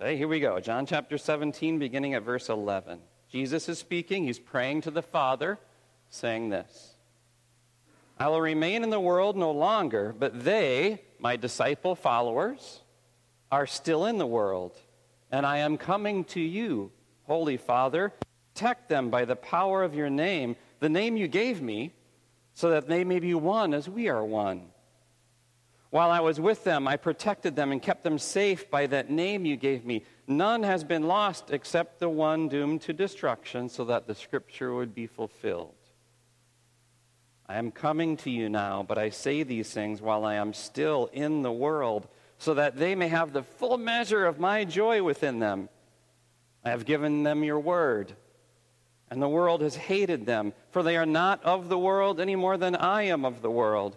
Okay, here we go. John chapter 17, beginning at verse 11. Jesus is speaking. He's praying to the Father, saying this I will remain in the world no longer, but they, my disciple followers, are still in the world, and I am coming to you, Holy Father. Protect them by the power of your name, the name you gave me, so that they may be one as we are one. While I was with them, I protected them and kept them safe by that name you gave me. None has been lost except the one doomed to destruction, so that the scripture would be fulfilled. I am coming to you now, but I say these things while I am still in the world, so that they may have the full measure of my joy within them. I have given them your word, and the world has hated them, for they are not of the world any more than I am of the world.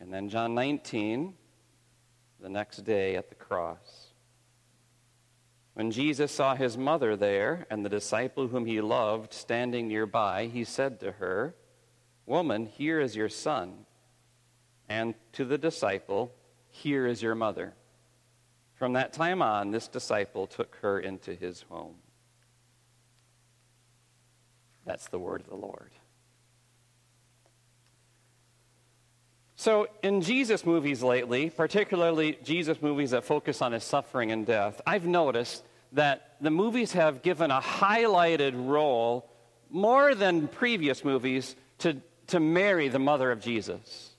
And then John 19, the next day at the cross. When Jesus saw his mother there and the disciple whom he loved standing nearby, he said to her, Woman, here is your son. And to the disciple, Here is your mother. From that time on, this disciple took her into his home. That's the word of the Lord. So, in Jesus movies lately, particularly Jesus movies that focus on his suffering and death, I've noticed that the movies have given a highlighted role more than previous movies to, to Mary, the mother of Jesus.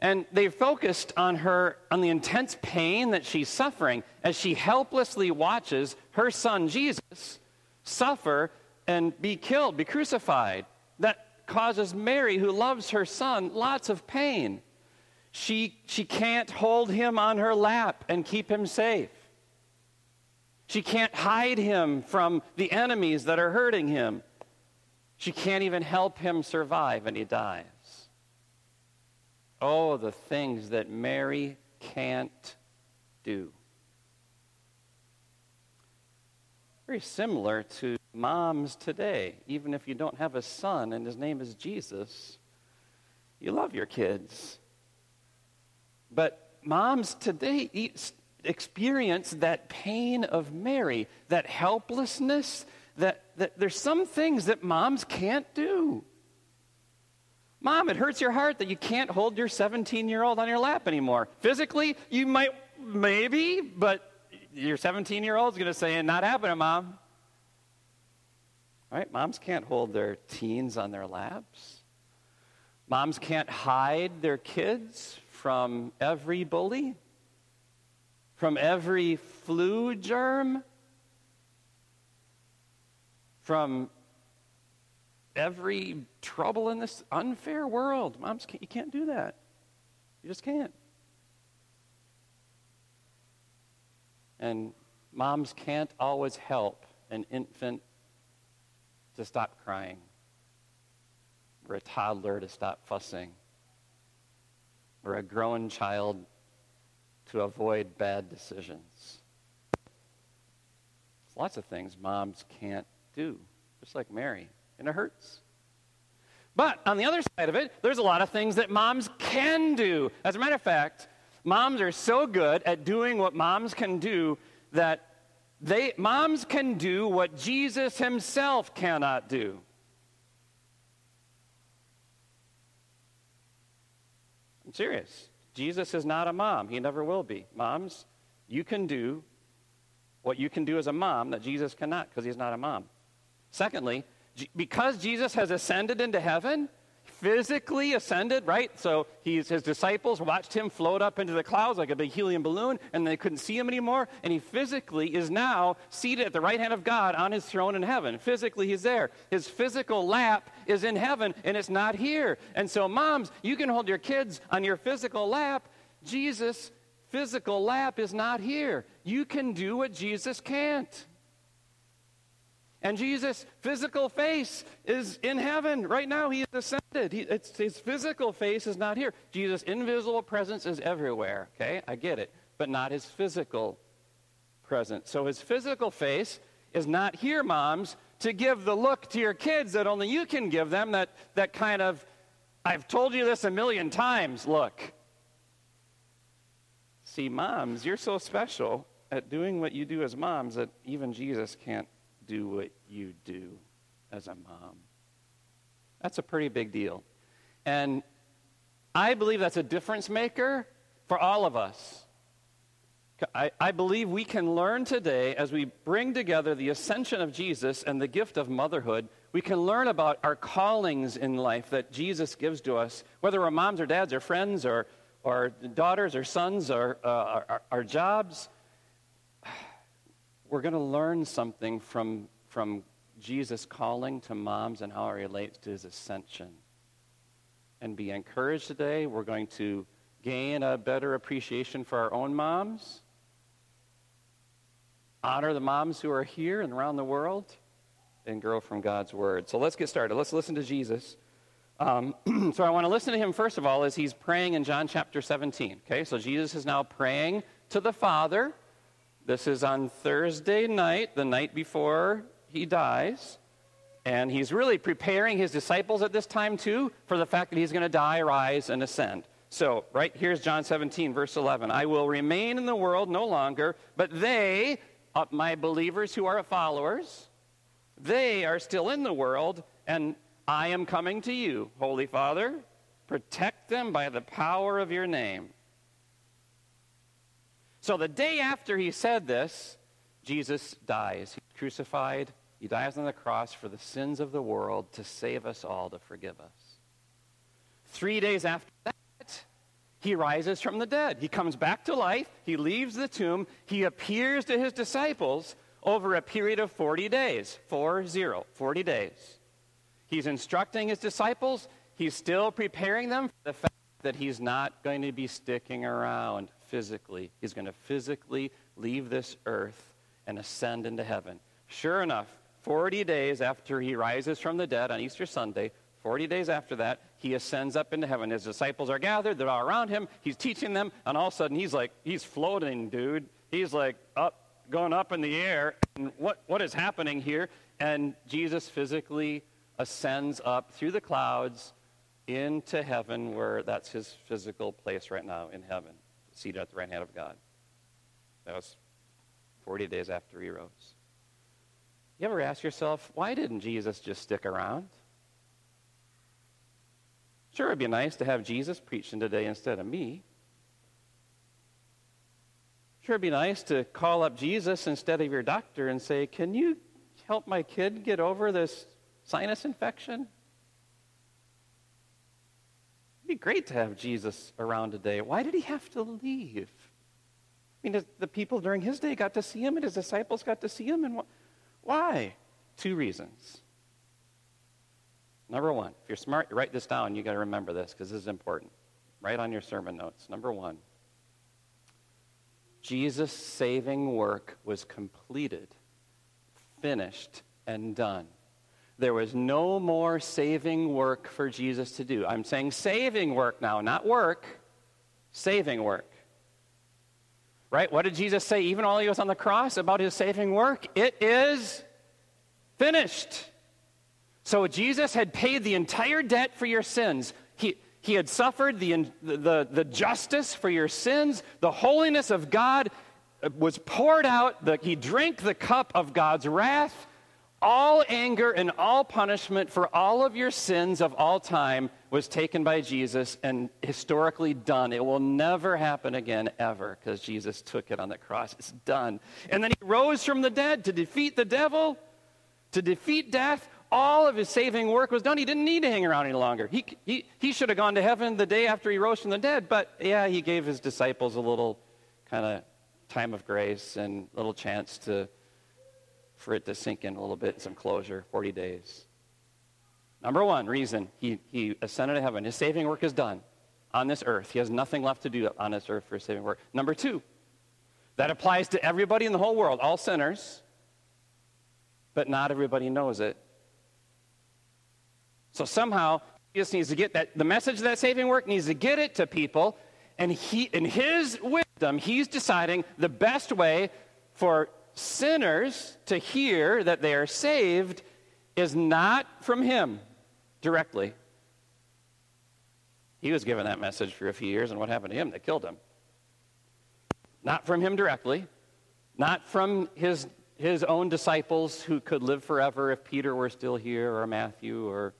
And they've focused on her, on the intense pain that she's suffering as she helplessly watches her son Jesus suffer and be killed, be crucified. That causes Mary, who loves her son, lots of pain. She, she can't hold him on her lap and keep him safe. She can't hide him from the enemies that are hurting him. She can't even help him survive, and he dies. Oh, the things that Mary can't do. Very similar to moms today. Even if you don't have a son and his name is Jesus, you love your kids. But moms today experience that pain of Mary, that helplessness, that, that there's some things that moms can't do. Mom, it hurts your heart that you can't hold your 17 year old on your lap anymore. Physically, you might, maybe, but your 17 year old is going to say, not happening, mom. Right? Moms can't hold their teens on their laps. Moms can't hide their kids from every bully, from every flu germ, from every trouble in this unfair world. Moms, can't, you can't do that. You just can't. And moms can't always help an infant to stop crying or a toddler to stop fussing or a grown child to avoid bad decisions. There's lots of things moms can't do, just like Mary, and it hurts. But on the other side of it, there's a lot of things that moms can do. As a matter of fact, moms are so good at doing what moms can do that they, moms can do what Jesus himself cannot do. I'm serious. Jesus is not a mom. He never will be. Moms, you can do what you can do as a mom that Jesus cannot because he's not a mom. Secondly, because Jesus has ascended into heaven, physically ascended, right? So he's, his disciples watched him float up into the clouds like a big helium balloon, and they couldn't see him anymore. And he physically is now seated at the right hand of God on his throne in heaven. Physically, he's there. His physical lap is in heaven, and it's not here. And so, moms, you can hold your kids on your physical lap. Jesus' physical lap is not here. You can do what Jesus can't. And Jesus' physical face is in heaven. Right now, he is ascended. He, his physical face is not here. Jesus' invisible presence is everywhere, okay? I get it. But not his physical presence. So his physical face is not here, moms, to give the look to your kids that only you can give them, that, that kind of, I've told you this a million times look. See, moms, you're so special at doing what you do as moms that even Jesus can't do what you do as a mom. That's a pretty big deal. And I believe that's a difference maker for all of us. I, I, believe we can learn today as we bring together the ascension of Jesus and the gift of motherhood, we can learn about our callings in life that Jesus gives to us, whether we're moms or dads or friends or, or daughters or sons or uh, our, our jobs. We're going to learn something from, from Jesus' calling to moms and how it relates to his ascension. And be encouraged today. We're going to gain a better appreciation for our own moms honor the moms who are here and around the world, and grow from God's word. So let's get started. Let's listen to Jesus. Um, so I want to listen to him first of all as he's praying in John chapter 17. Okay, so Jesus is now praying to the Father. This is on Thursday night, the night before he dies. And he's really preparing his disciples at this time, too, for the fact that he's going to die, rise, and ascend. So, right here's John 17, verse 11. I will remain in the world no longer, but they, my believers who are followers, they are still in the world, and I am coming to you, Holy Father. Protect them by the power of your name. So the day after he said this, Jesus dies. He's crucified. He dies on the cross for the sins of the world to save us all, to forgive us. Three days after that, he rises from the dead. He comes back to life. He leaves the tomb. He appears to his disciples over a period of 40 days. 4 0, 40 days. He's instructing his disciples. He's still preparing them for the fact that he's not going to be sticking around physically. He's going to physically leave this earth and ascend into heaven. Sure enough, 40 days after he rises from the dead on Easter Sunday, 40 days after that, he ascends up into heaven. His disciples are gathered, they're all around him. He's teaching them, and all of a sudden he's like, he's floating, dude. He's like up, going up in the air. And what, what is happening here? And Jesus physically ascends up through the clouds into heaven, where that's his physical place right now in heaven, seated at the right hand of God. That was 40 days after he rose. You ever ask yourself, why didn't Jesus just stick around? Sure, it'd be nice to have Jesus preaching today instead of me. Sure, it'd be nice to call up Jesus instead of your doctor and say, Can you help my kid get over this sinus infection? It'd be great to have Jesus around today. Why did he have to leave? I mean, the people during his day got to see him, and his disciples got to see him. And why? Two reasons. Number one, if you're smart, you write this down. You got to remember this because this is important. Write on your sermon notes. Number one, Jesus' saving work was completed, finished, and done. There was no more saving work for Jesus to do. I'm saying saving work now, not work, saving work. Right? What did Jesus say even while he was on the cross about his saving work? It is finished. So Jesus had paid the entire debt for your sins. He, he had suffered the, the, the justice for your sins. The holiness of God was poured out. The, he drank the cup of God's wrath. All anger and all punishment for all of your sins of all time was taken by Jesus and historically done. It will never happen again, ever, because Jesus took it on the cross. It's done. And then he rose from the dead to defeat the devil, to defeat death all of his saving work was done. He didn't need to hang around any longer. He, he, he should have gone to heaven the day after he rose from the dead, but yeah, he gave his disciples a little kind of time of grace and little chance to for it to sink in a little bit, some closure, 40 days. Number one reason he, he ascended to heaven, his saving work is done on this earth. He has nothing left to do on this earth for his saving work. Number two, that applies to everybody in the whole world, all sinners. but not everybody knows it. So somehow, Jesus needs to get that, the message of that saving work needs to get it to people, and he, in his wisdom, he's deciding the best way for sinners to hear that they are saved is not from him directly. He was given that message for a few years, and what happened to him? They killed him. Not from him directly, not from his, his own disciples who could live forever if Peter were still here, or Matthew, or,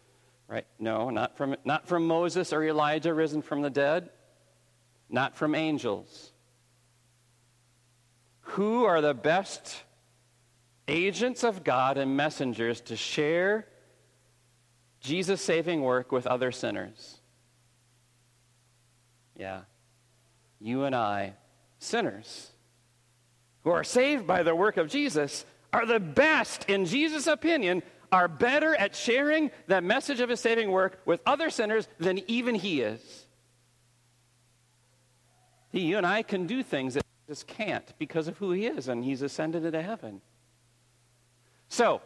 right? No, not from, not from Moses or Elijah risen from the dead, not from angels. Who are the best agents of God and messengers to share Jesus' saving work with other sinners? Yeah. You and I, sinners, who are saved by the work of Jesus, are the best, in Jesus' opinion, are better at sharing that message of his saving work with other sinners than even he is. You and I can do things that Jesus can't because of who he is, and he's ascended into heaven. So,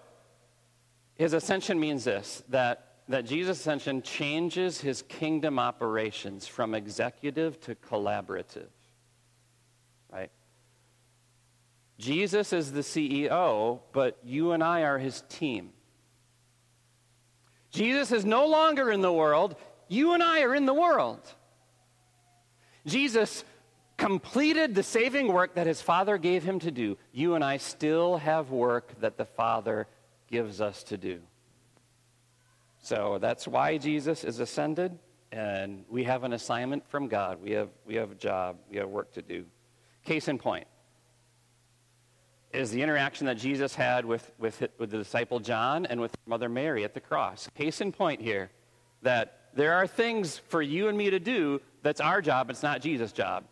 his ascension means this that that Jesus' ascension changes his kingdom operations from executive to collaborative. Right? Jesus is the CEO, but you and I are his team. Jesus is no longer in the world, you and I are in the world. Jesus completed the saving work that his Father gave him to do. You and I still have work that the Father gives us to do. So that's why Jesus is ascended, and we have an assignment from God. We have, we have a job, we have work to do. Case in point is the interaction that Jesus had with, with, with the disciple John and with Mother Mary at the cross. Case in point here that there are things for you and me to do that's our job, it's not Jesus' job.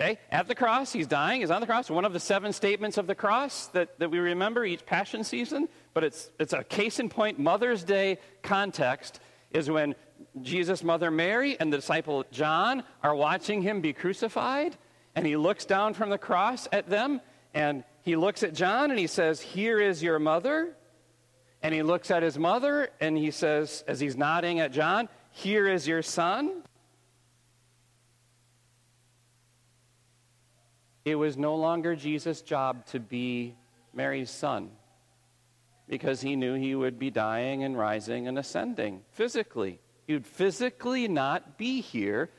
Okay? At the cross, he's dying, he's on the cross. One of the seven statements of the cross that, that we remember each Passion season, but it's, it's a case in point Mother's Day context, is when Jesus' mother Mary and the disciple John are watching him be crucified, and he looks down from the cross at them, and he looks at John and he says, Here is your mother. And he looks at his mother and he says, as he's nodding at John, Here is your son. It was no longer Jesus' job to be Mary's son because he knew he would be dying and rising and ascending physically. He would physically not be here.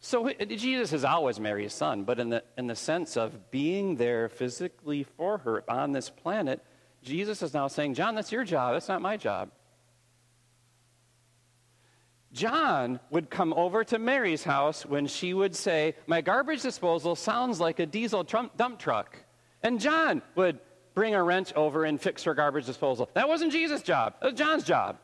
So Jesus is always Mary's son, but in the, in the sense of being there physically for her on this planet, Jesus is now saying, John, that's your job. That's not my job. John would come over to Mary's house when she would say, My garbage disposal sounds like a diesel dump truck. And John would bring a wrench over and fix her garbage disposal. That wasn't Jesus' job, that was John's job.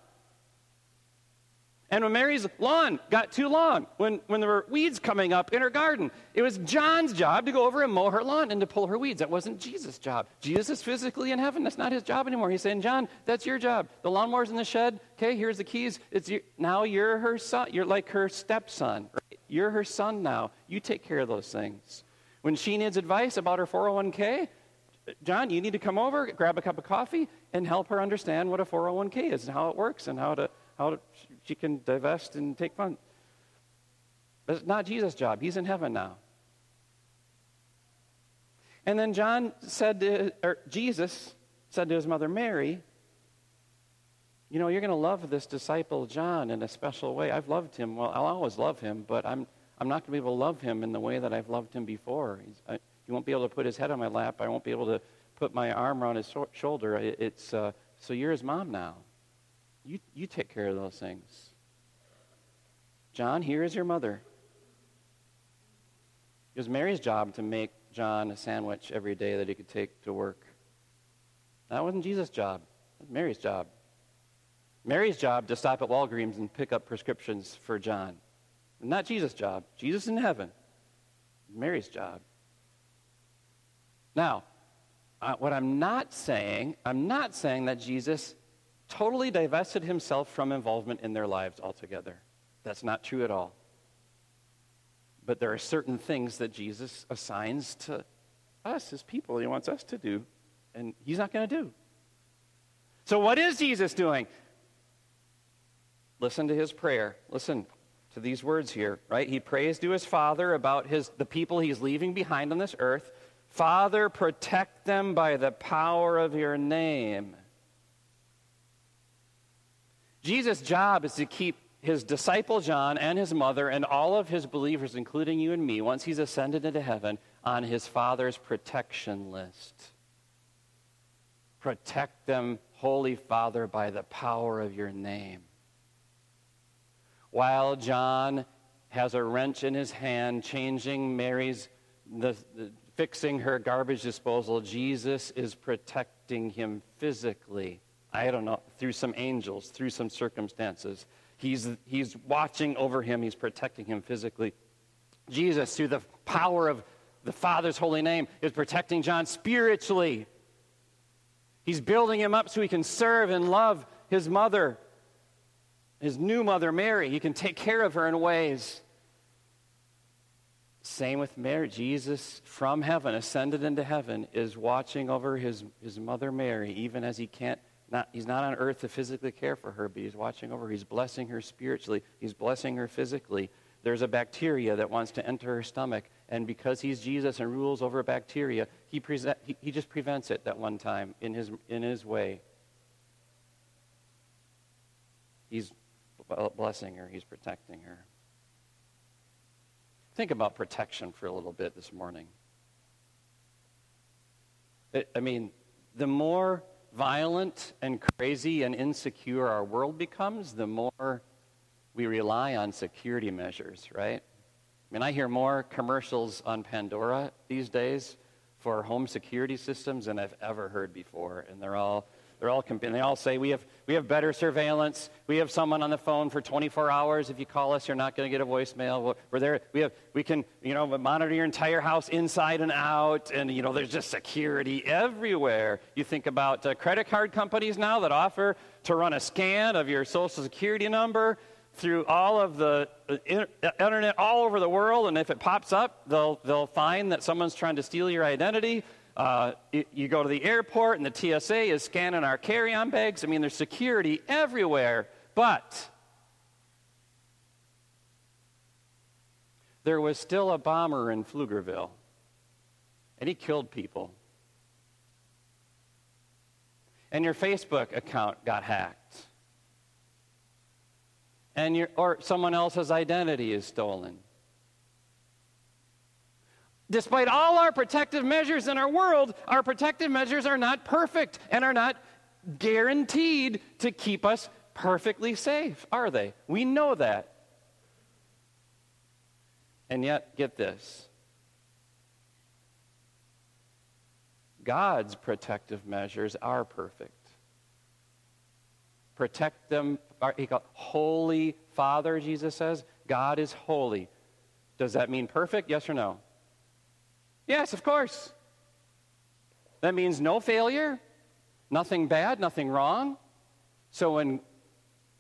And when Mary's lawn got too long, when, when there were weeds coming up in her garden, it was John's job to go over and mow her lawn and to pull her weeds. That wasn't Jesus' job. Jesus is physically in heaven. That's not his job anymore. He's saying, John, that's your job. The lawnmower's in the shed. Okay, here's the keys. It's your, now you're her son. You're like her stepson. Right? You're her son now. You take care of those things. When she needs advice about her 401k, John, you need to come over, grab a cup of coffee, and help her understand what a 401k is and how it works and how to how to, she can divest and take funds. But it's not Jesus' job. He's in heaven now. And then John said to, or Jesus said to his mother Mary, You know, you're going to love this disciple John in a special way. I've loved him. Well, I'll always love him, but I'm, I'm not going to be able to love him in the way that I've loved him before. I, he won't be able to put his head on my lap. I won't be able to put my arm around his so- shoulder. It, it's, uh, so you're his mom now. You, you take care of those things. John, here is your mother. It was Mary's job to make John a sandwich every day that he could take to work. That wasn't Jesus' job. That was Mary's job. Mary's job to stop at Walgreens and pick up prescriptions for John. Not Jesus' job. Jesus in heaven. Mary's job. Now, uh, what I'm not saying, I'm not saying that Jesus totally divested himself from involvement in their lives altogether. That's not true at all. But there are certain things that Jesus assigns to us as people, he wants us to do. and he's not going to do. So, what is Jesus doing? Listen to his prayer. Listen to these words here, right? He prays to his Father about his, the people he's leaving behind on this earth. Father, protect them by the power of your name. Jesus' job is to keep his disciple John and his mother and all of his believers, including you and me, once he's ascended into heaven, on his Father's protection list. Protect them, Holy Father, by the power of your name. While John has a wrench in his hand, changing Mary's, the, the, fixing her garbage disposal, Jesus is protecting him physically I don't know, through some angels, through some circumstances. He's, he's watching over him, he's protecting him physically. Jesus, through the power of the Father's holy name, is protecting John spiritually. He's building him up so he can serve and love his mother, his new mother, Mary. He can take care of her in ways. Same with Mary. Jesus from heaven, ascended into heaven, is watching over his, his mother Mary, even as he can't not, he's not on earth to physically care for her, but he's watching over. He's blessing her spiritually. He's blessing her physically. There's a bacteria that wants to enter her stomach, and because he's Jesus and rules over bacteria, he, he, he just prevents it that one time in his, in his way. He's blessing her, he's protecting her. Think about protection for a little bit this morning. I mean, the more violent and crazy and insecure our world becomes, the more we rely on security measures, right? I mean, I hear more commercials on Pandora these days for home security systems than I've ever heard before, and they're all they're all they all say we have we have better surveillance. We have someone on the phone for 24 hours. If you call us, you're not going to get a voicemail. We're there. We have we can you know monitor your entire house inside and out, and you know there's just security everywhere. You think about uh, credit card companies now that offer to run a scan of your social security number through all of the uh, internet all over the world, and if it pops up, they'll they'll find that someone's trying to steal your identity uh, you go to the airport and the TSA is scanning our carry on bags. I mean, there's security everywhere. But there was still a bomber in Pflugerville, and he killed people. And your Facebook account got hacked. And your, or someone else's identity is stolen despite all our protective measures in our world, our protective measures are not perfect and are not guaranteed to keep us perfectly safe, are they? We know that. And yet, get this God's protective measures are perfect. Protect them, uh, he called Holy Father, Jesus says. God is holy. Does that mean perfect? Yes or no? Yes, of course. That means no failure, nothing bad, nothing wrong. So when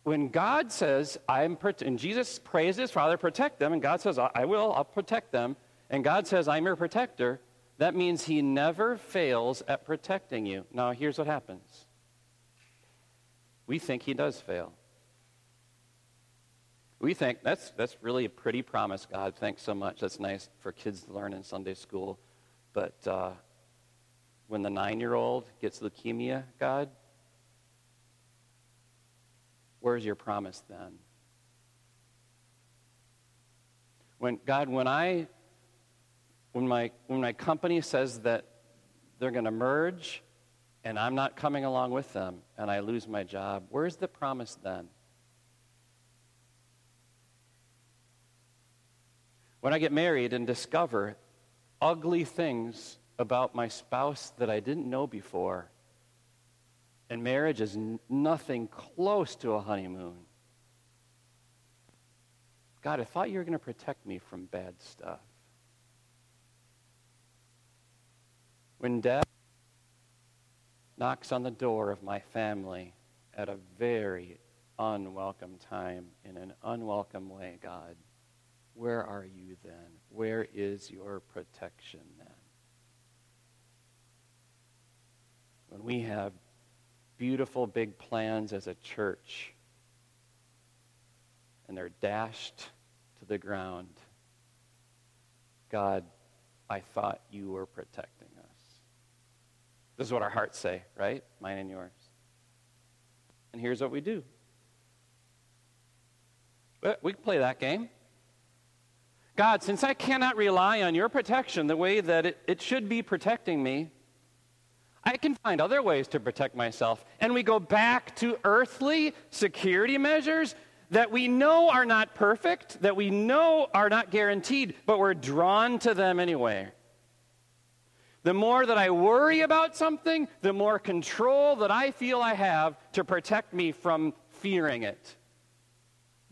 when God says, I'm, and Jesus prays his Father, protect them, and God says, I will, I'll protect them, and God says, I'm your protector, that means he never fails at protecting you. Now, here's what happens we think he does fail. We think that's, that's really a pretty promise, God. Thanks so much. That's nice for kids to learn in Sunday school. But uh, when the nine year old gets leukemia, God, where's your promise then? When, God, when I, when my, when my company says that they're going to merge and I'm not coming along with them and I lose my job, where's the promise then? When I get married and discover ugly things about my spouse that I didn't know before, and marriage is n- nothing close to a honeymoon. God, I thought you were going to protect me from bad stuff. When death knocks on the door of my family at a very unwelcome time in an unwelcome way, God, where are you then? Where is your protection then? When we have beautiful big plans as a church, and they're dashed to the ground. God, I thought you were protecting us. This is what our hearts say, right? Mine and yours. And here's what we do we can play that game. God, since I cannot rely on your protection the way that it, it should be protecting me, I can find other ways to protect myself. And we go back to earthly security measures that we know are not perfect, that we know are not guaranteed, but we're drawn to them anyway. The more that I worry about something, the more control that I feel I have to protect me from fearing it.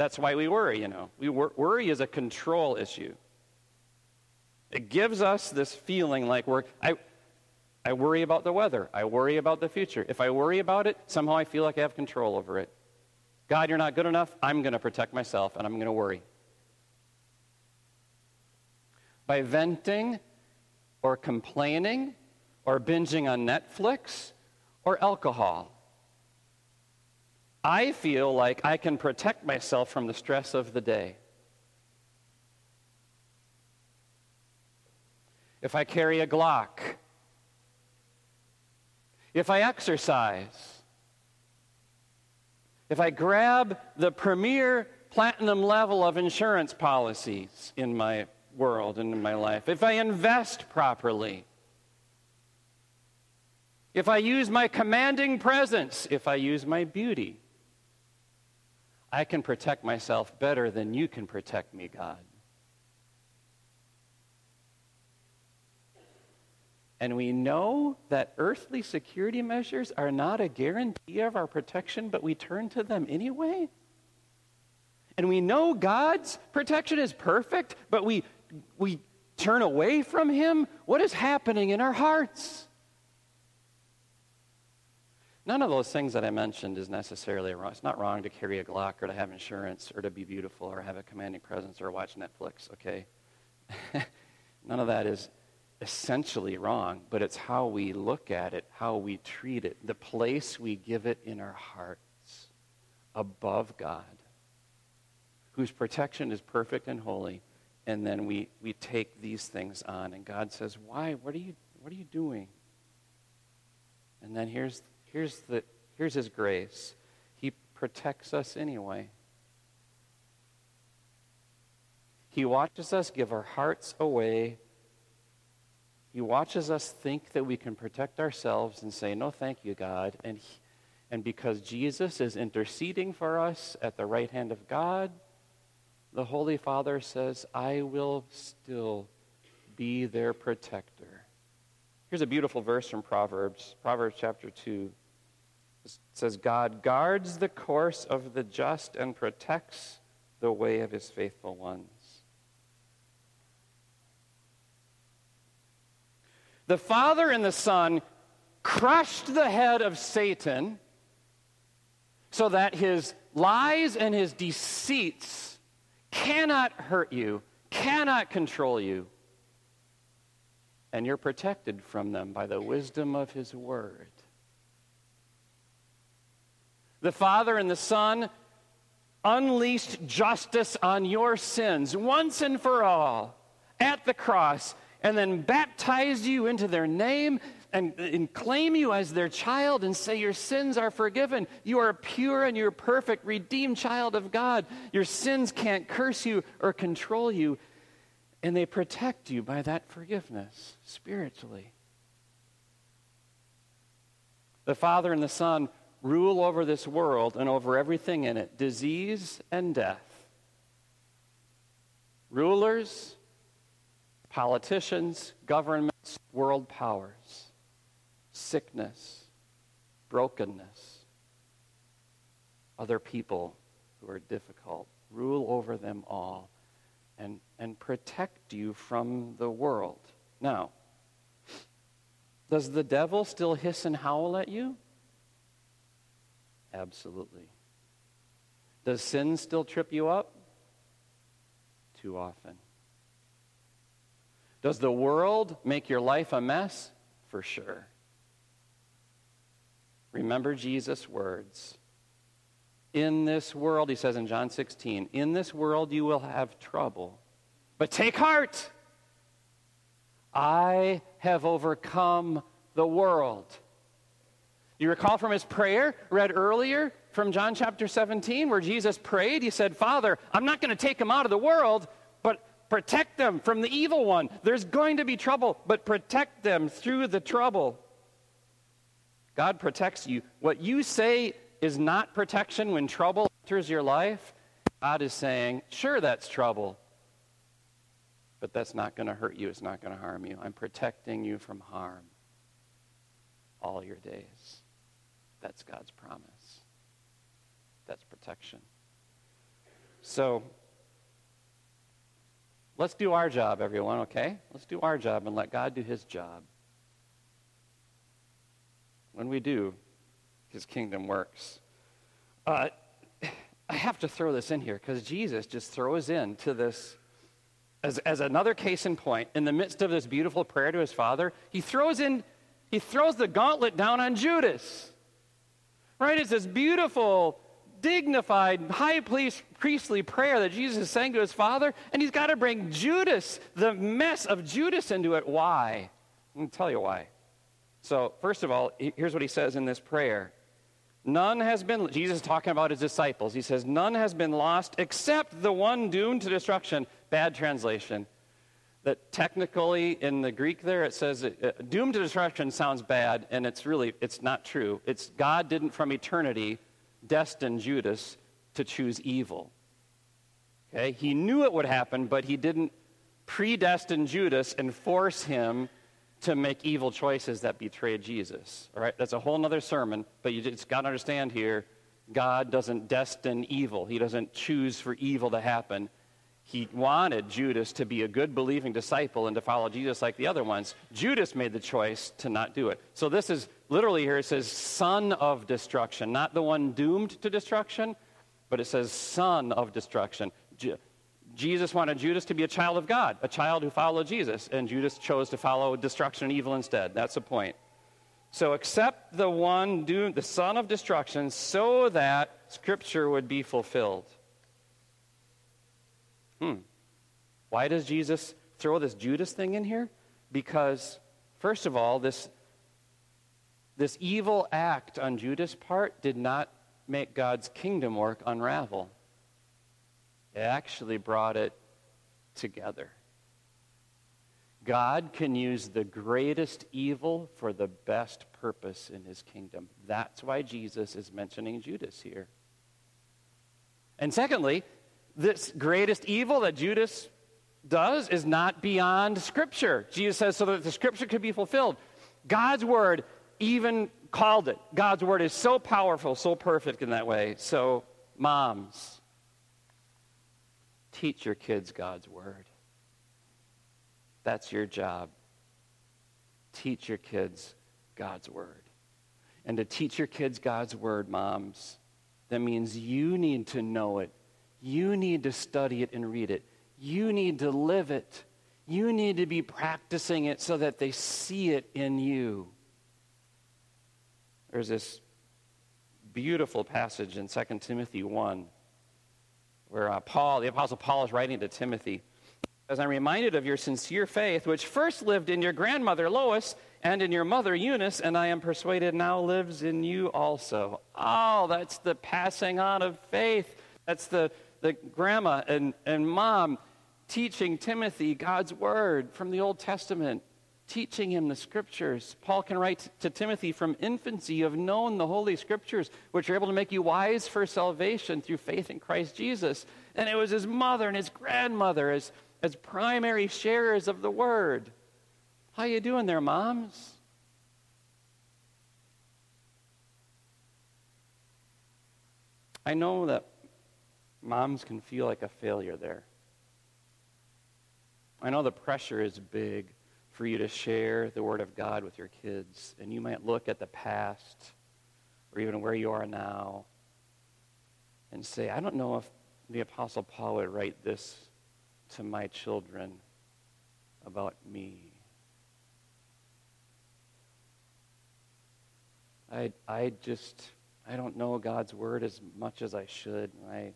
That's why we worry, you know. We wor- worry is a control issue. It gives us this feeling like we're. I, I worry about the weather. I worry about the future. If I worry about it, somehow I feel like I have control over it. God, you're not good enough. I'm going to protect myself and I'm going to worry. By venting or complaining or binging on Netflix or alcohol, I feel like I can protect myself from the stress of the day. If I carry a Glock, if I exercise, if I grab the premier platinum level of insurance policies in my world and in my life, if I invest properly, if I use my commanding presence, if I use my beauty, I can protect myself better than you can protect me, God. And we know that earthly security measures are not a guarantee of our protection, but we turn to them anyway. And we know God's protection is perfect, but we, we turn away from Him. What is happening in our hearts? None of those things that I mentioned is necessarily wrong. It's not wrong to carry a Glock or to have insurance or to be beautiful or have a commanding presence or watch Netflix, okay? None of that is essentially wrong, but it's how we look at it, how we treat it, the place we give it in our hearts above God, whose protection is perfect and holy. And then we, we take these things on, and God says, Why? What are you, what are you doing? And then here's Here's, the, here's His grace He protects us anyway. He watches us give our hearts away. He watches us think that we can protect ourselves and say, No, thank you, God. And, he, and because Jesus is interceding for us at the right hand of God, the Holy Father says, I will still be their protector. Here's a beautiful verse from Proverbs, Proverbs chapter 2. It says, God guards the course of the just and protects the way of his faithful ones. The Father and the Son crushed the head of Satan so that his lies and his deceits cannot hurt you, cannot control you. And you're protected from them by the wisdom of his word the Father and the Son unleashed justice on your sins once and for all at the cross, and then baptized you into their name and, and, claim you as their child and say your sins are forgiven. You are pure and you're perfect, redeemed child of God. Your sins can't curse you or control you. And they protect you by that forgiveness spiritually. The Father and the Son rule over this world and over everything in it disease and death. Rulers, politicians, governments, world powers, sickness, brokenness, other people who are difficult. Rule over them all and, and protect you from the world. Now, does the devil still hiss and howl at you? Absolutely. Does sin still trip you up? Too often. Does the world make your life a mess? For sure. Remember Jesus' words. In this world, he says in John 16, in this world you will have trouble. But take heart. I have overcome the world. Do you recall from his prayer read earlier from John chapter 17 where Jesus prayed, he said, Father, I'm not going to take them out of the world, but protect them from the evil one. There's going to be trouble, but protect them through the trouble. God protects you. What you say is not protection when trouble enters your life. God is saying, sure, that's trouble, but that's not going to hurt you. It's not going to harm you. I'm protecting you from harm all your days. That's God's promise. That's protection. So, let's do our job, everyone, okay? Let's do our job and let God do his job. When we do, his kingdom works. Uh, I have to throw this in here because Jesus just throws into this as, as another case in point, in the midst of this beautiful prayer to his father, he throws in, he throws the gauntlet down on Judas. Right? It's this beautiful, dignified, high priestly prayer that Jesus is saying to his father, and he's got to bring Judas, the mess of Judas, into it. Why? I'm tell you why. So, first of all, here's what he says in this prayer. None has been, Jesus is talking about his disciples. He says, None has been lost except the one doomed to destruction. Bad translation. That technically in the Greek there it says uh, doomed to destruction sounds bad, and it's really, it's not true. It's God didn't from eternity destine Judas to choose evil. Okay? He knew it would happen, but he didn't predestine Judas and force him to make evil choices that betrayed Jesus. All right, that's a whole other sermon, but you just got to understand here God doesn't destine evil, He doesn't choose for evil to happen. He wanted Judas to be a good believing disciple and to follow Jesus like the other ones. Judas made the choice to not do it. So this is literally here it says son of destruction, not the one doomed to destruction, but it says son of destruction. Jesus wanted Judas to be a child of God, a child who followed Jesus, and Judas chose to follow destruction and evil instead. That's the point. So accept the one doomed, the son of destruction, so that Scripture would be fulfilled. Hmm. Why does Jesus throw this Judas thing in here? Because, first of all, this, this evil act on Judas' part did not make God's kingdom work unravel. It actually brought it together. God can use the greatest evil for the best purpose in his kingdom. That's why Jesus is mentioning Judas here. And secondly, this greatest evil that Judas does is not beyond Scripture. Jesus says, so that the Scripture could be fulfilled. God's Word even called it. God's Word is so powerful, so perfect in that way. So, moms, Teach your kids God's word. That's your job. Teach your kids God's word. And to teach your kids God's word, moms, that means you need to know it. You need to study it and read it. You need to live it. You need to be practicing it so that they see it in you. There's this beautiful passage in 2 Timothy 1 where uh, Paul, the Apostle Paul, is writing to Timothy. As I'm reminded of your sincere faith, which first lived in your grandmother Lois and in your mother Eunice, and I am persuaded now lives in you also. Oh, that's the passing on of faith. That's the, the grandma and, and mom teaching Timothy God's word from the Old Testament teaching him the scriptures. Paul can write to Timothy from infancy, you have known the holy scriptures, which are able to make you wise for salvation through faith in Christ Jesus. And it was his mother and his grandmother as, as primary sharers of the word. How you doing there, moms? I know that moms can feel like a failure there. I know the pressure is big for you to share the Word of God with your kids. And you might look at the past or even where you are now and say, I don't know if the Apostle Paul would write this to my children about me. I, I just, I don't know God's word as much as I should. I,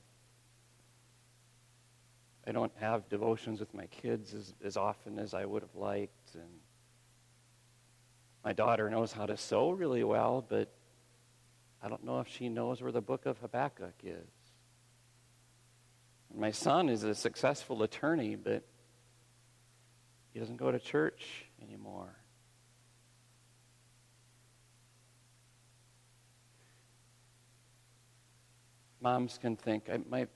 I don't have devotions with my kids as, as often as I would have liked. And my daughter knows how to sew really well, but I don't know if she knows where the book of Habakkuk is. And my son is a successful attorney, but he doesn't go to church anymore. Moms can think, my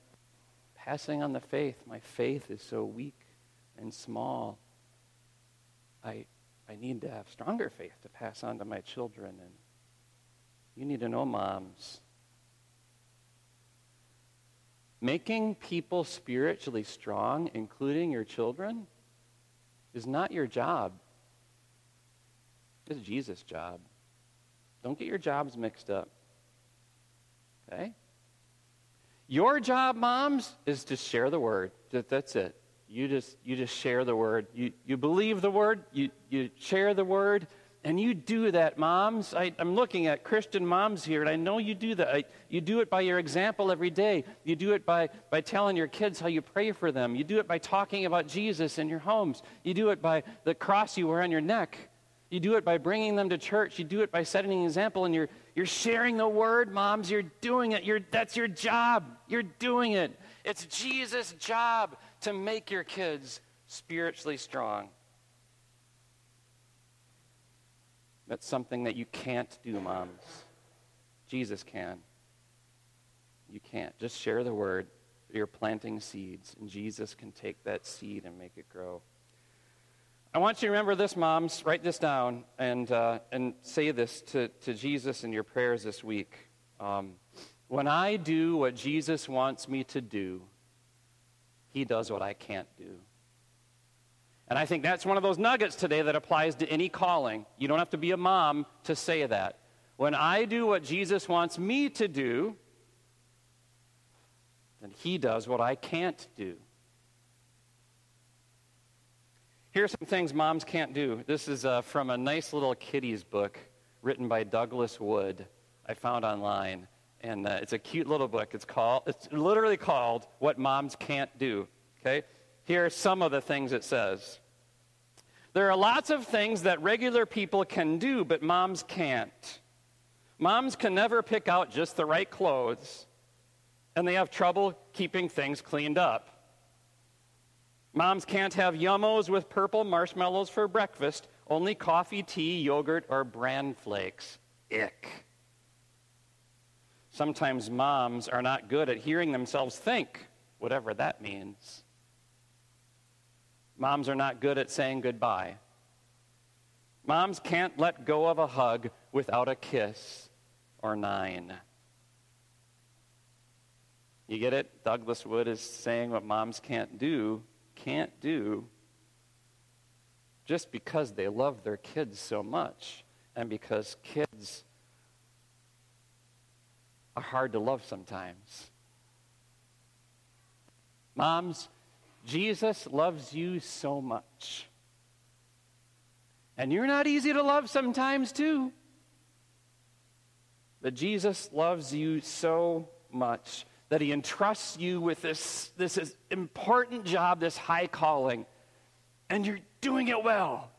passing on the faith, my faith is so weak and small. I, I need to have stronger faith to pass on to my children. And you need to know, moms, making people spiritually strong, including your children, is not your job. It's Jesus' job. Don't get your jobs mixed up. Okay? Your job, moms, is to share the word. That's it. You just, you just share the word. You, you believe the word, you, you share the word, and you do that, moms. I, am looking at Christian moms here, and I know you do that. I, you do it by your example every day. You do it by, by telling your kids how you pray for them. You do it by talking about Jesus in your homes. You do it by the cross you wear on your neck. You do it by bringing them to church. You do it by setting an example, and you're, you're sharing the word, moms. You're doing it. You're, that's your job. You're doing it. It's Jesus' job to make your kids spiritually strong. That's something that you can't do, moms. Jesus can. You can't. Just share the word. You're planting seeds, and Jesus can take that seed and make it grow. I want you to remember this, moms. Write this down and, uh, and say this to, to Jesus in your prayers this week. Um, when I do what Jesus wants me to do, he does what I can't do. And I think that's one of those nuggets today that applies to any calling. You don't have to be a mom to say that. When I do what Jesus wants me to do, then he does what I can't do. Here are some things moms can't do. This is uh, from a nice little kiddies book written by Douglas Wood I found online. And uh, it's a cute little book. It's called, it's literally called What Moms Can't Do. Okay? Here are some of the things it says. There are lots of things that regular people can do, but moms can't. Moms can never pick out just the right clothes, and they have trouble keeping things cleaned up. Moms can't have yummos with purple marshmallows for breakfast, only coffee, tea, yogurt, or bran flakes. Ick. Sometimes moms are not good at hearing themselves think, whatever that means. Moms are not good at saying goodbye. Moms can't let go of a hug without a kiss or nine. You get it? Douglas Wood is saying what moms can't do can't do just because they love their kids so much and because kids are hard to love sometimes. Moms, Jesus loves you so much. And you're not easy to love sometimes, too. But Jesus loves you so much that he entrusts you with this, this important job, this high calling, and you're doing it well.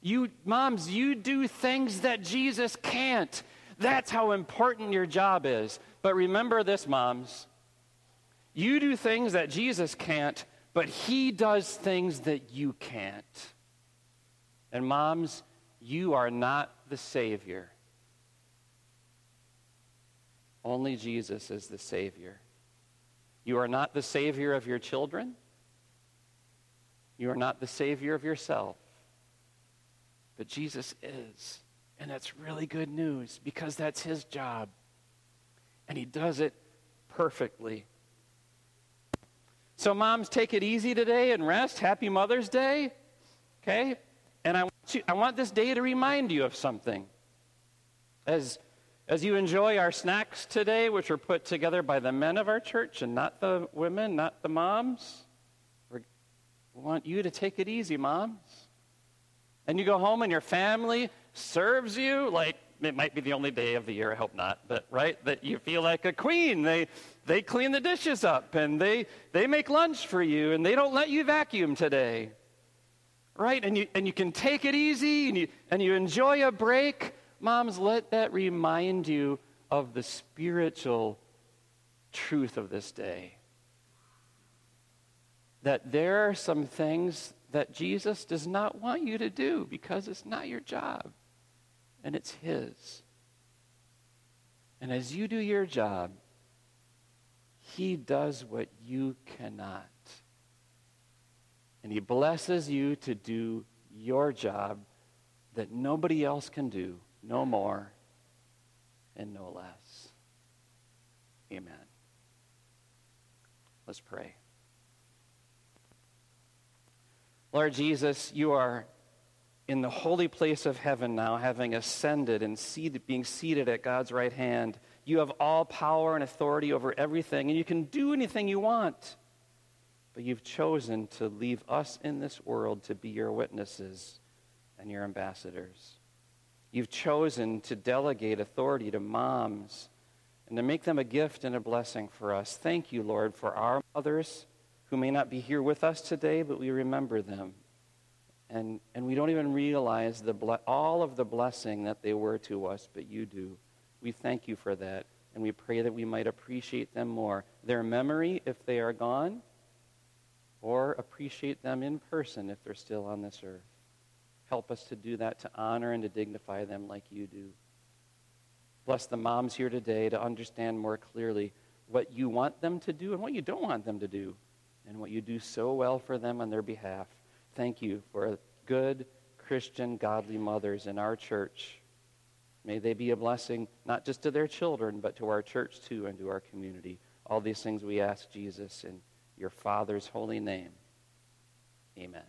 You, moms, you do things that Jesus can't. That's how important your job is. But remember this, moms. You do things that Jesus can't, but he does things that you can't. And moms, you are not the Savior. Only Jesus is the Savior. You are not the Savior of your children. You are not the Savior of yourself. But Jesus is. And that's really good news because that's His job. And He does it perfectly. So, moms, take it easy today and rest. Happy Mother's Day. Okay? And I want, you, I want this day to remind you of something. As as you enjoy our snacks today, which are put together by the men of our church and not the women, not the moms, we want you to take it easy, moms. And you go home and your family serves you like it might be the only day of the year, I hope not, but right, that you feel like a queen. They, they clean the dishes up and they, they make lunch for you and they don't let you vacuum today. Right? And you, and you can take it easy and you, and you enjoy a break. Moms, let that remind you of the spiritual truth of this day. That there are some things that Jesus does not want you to do because it's not your job and it's His. And as you do your job, He does what you cannot. And He blesses you to do your job that nobody else can do, no more and no less. Amen. Let's pray. Lord Jesus, you are in the holy place of heaven now, having ascended and seated, being seated at God's right hand. You have all power and authority over everything, and you can do anything you want. But you've chosen to leave us in this world to be your witnesses and your ambassadors. You've chosen to delegate authority to moms and to make them a gift and a blessing for us. Thank you, Lord, for our mothers who may not be here with us today, but we remember them and, and we don't even realize the ble- all of the blessing that they were to us, but you do. We thank you for that, and we pray that we might appreciate them more. Their memory, if they are gone, or appreciate them in person if they're still on this earth. Help us to do that, to honor and to dignify them like you do. Bless the moms here today to understand more clearly what you want them to do and what you don't want them to do, and what you do so well for them on their behalf. Thank you for good, Christian, godly mothers in our church. May they be a blessing not just to their children, but to our church too and to our community. All these things we ask Jesus in your Father's holy name. Amen.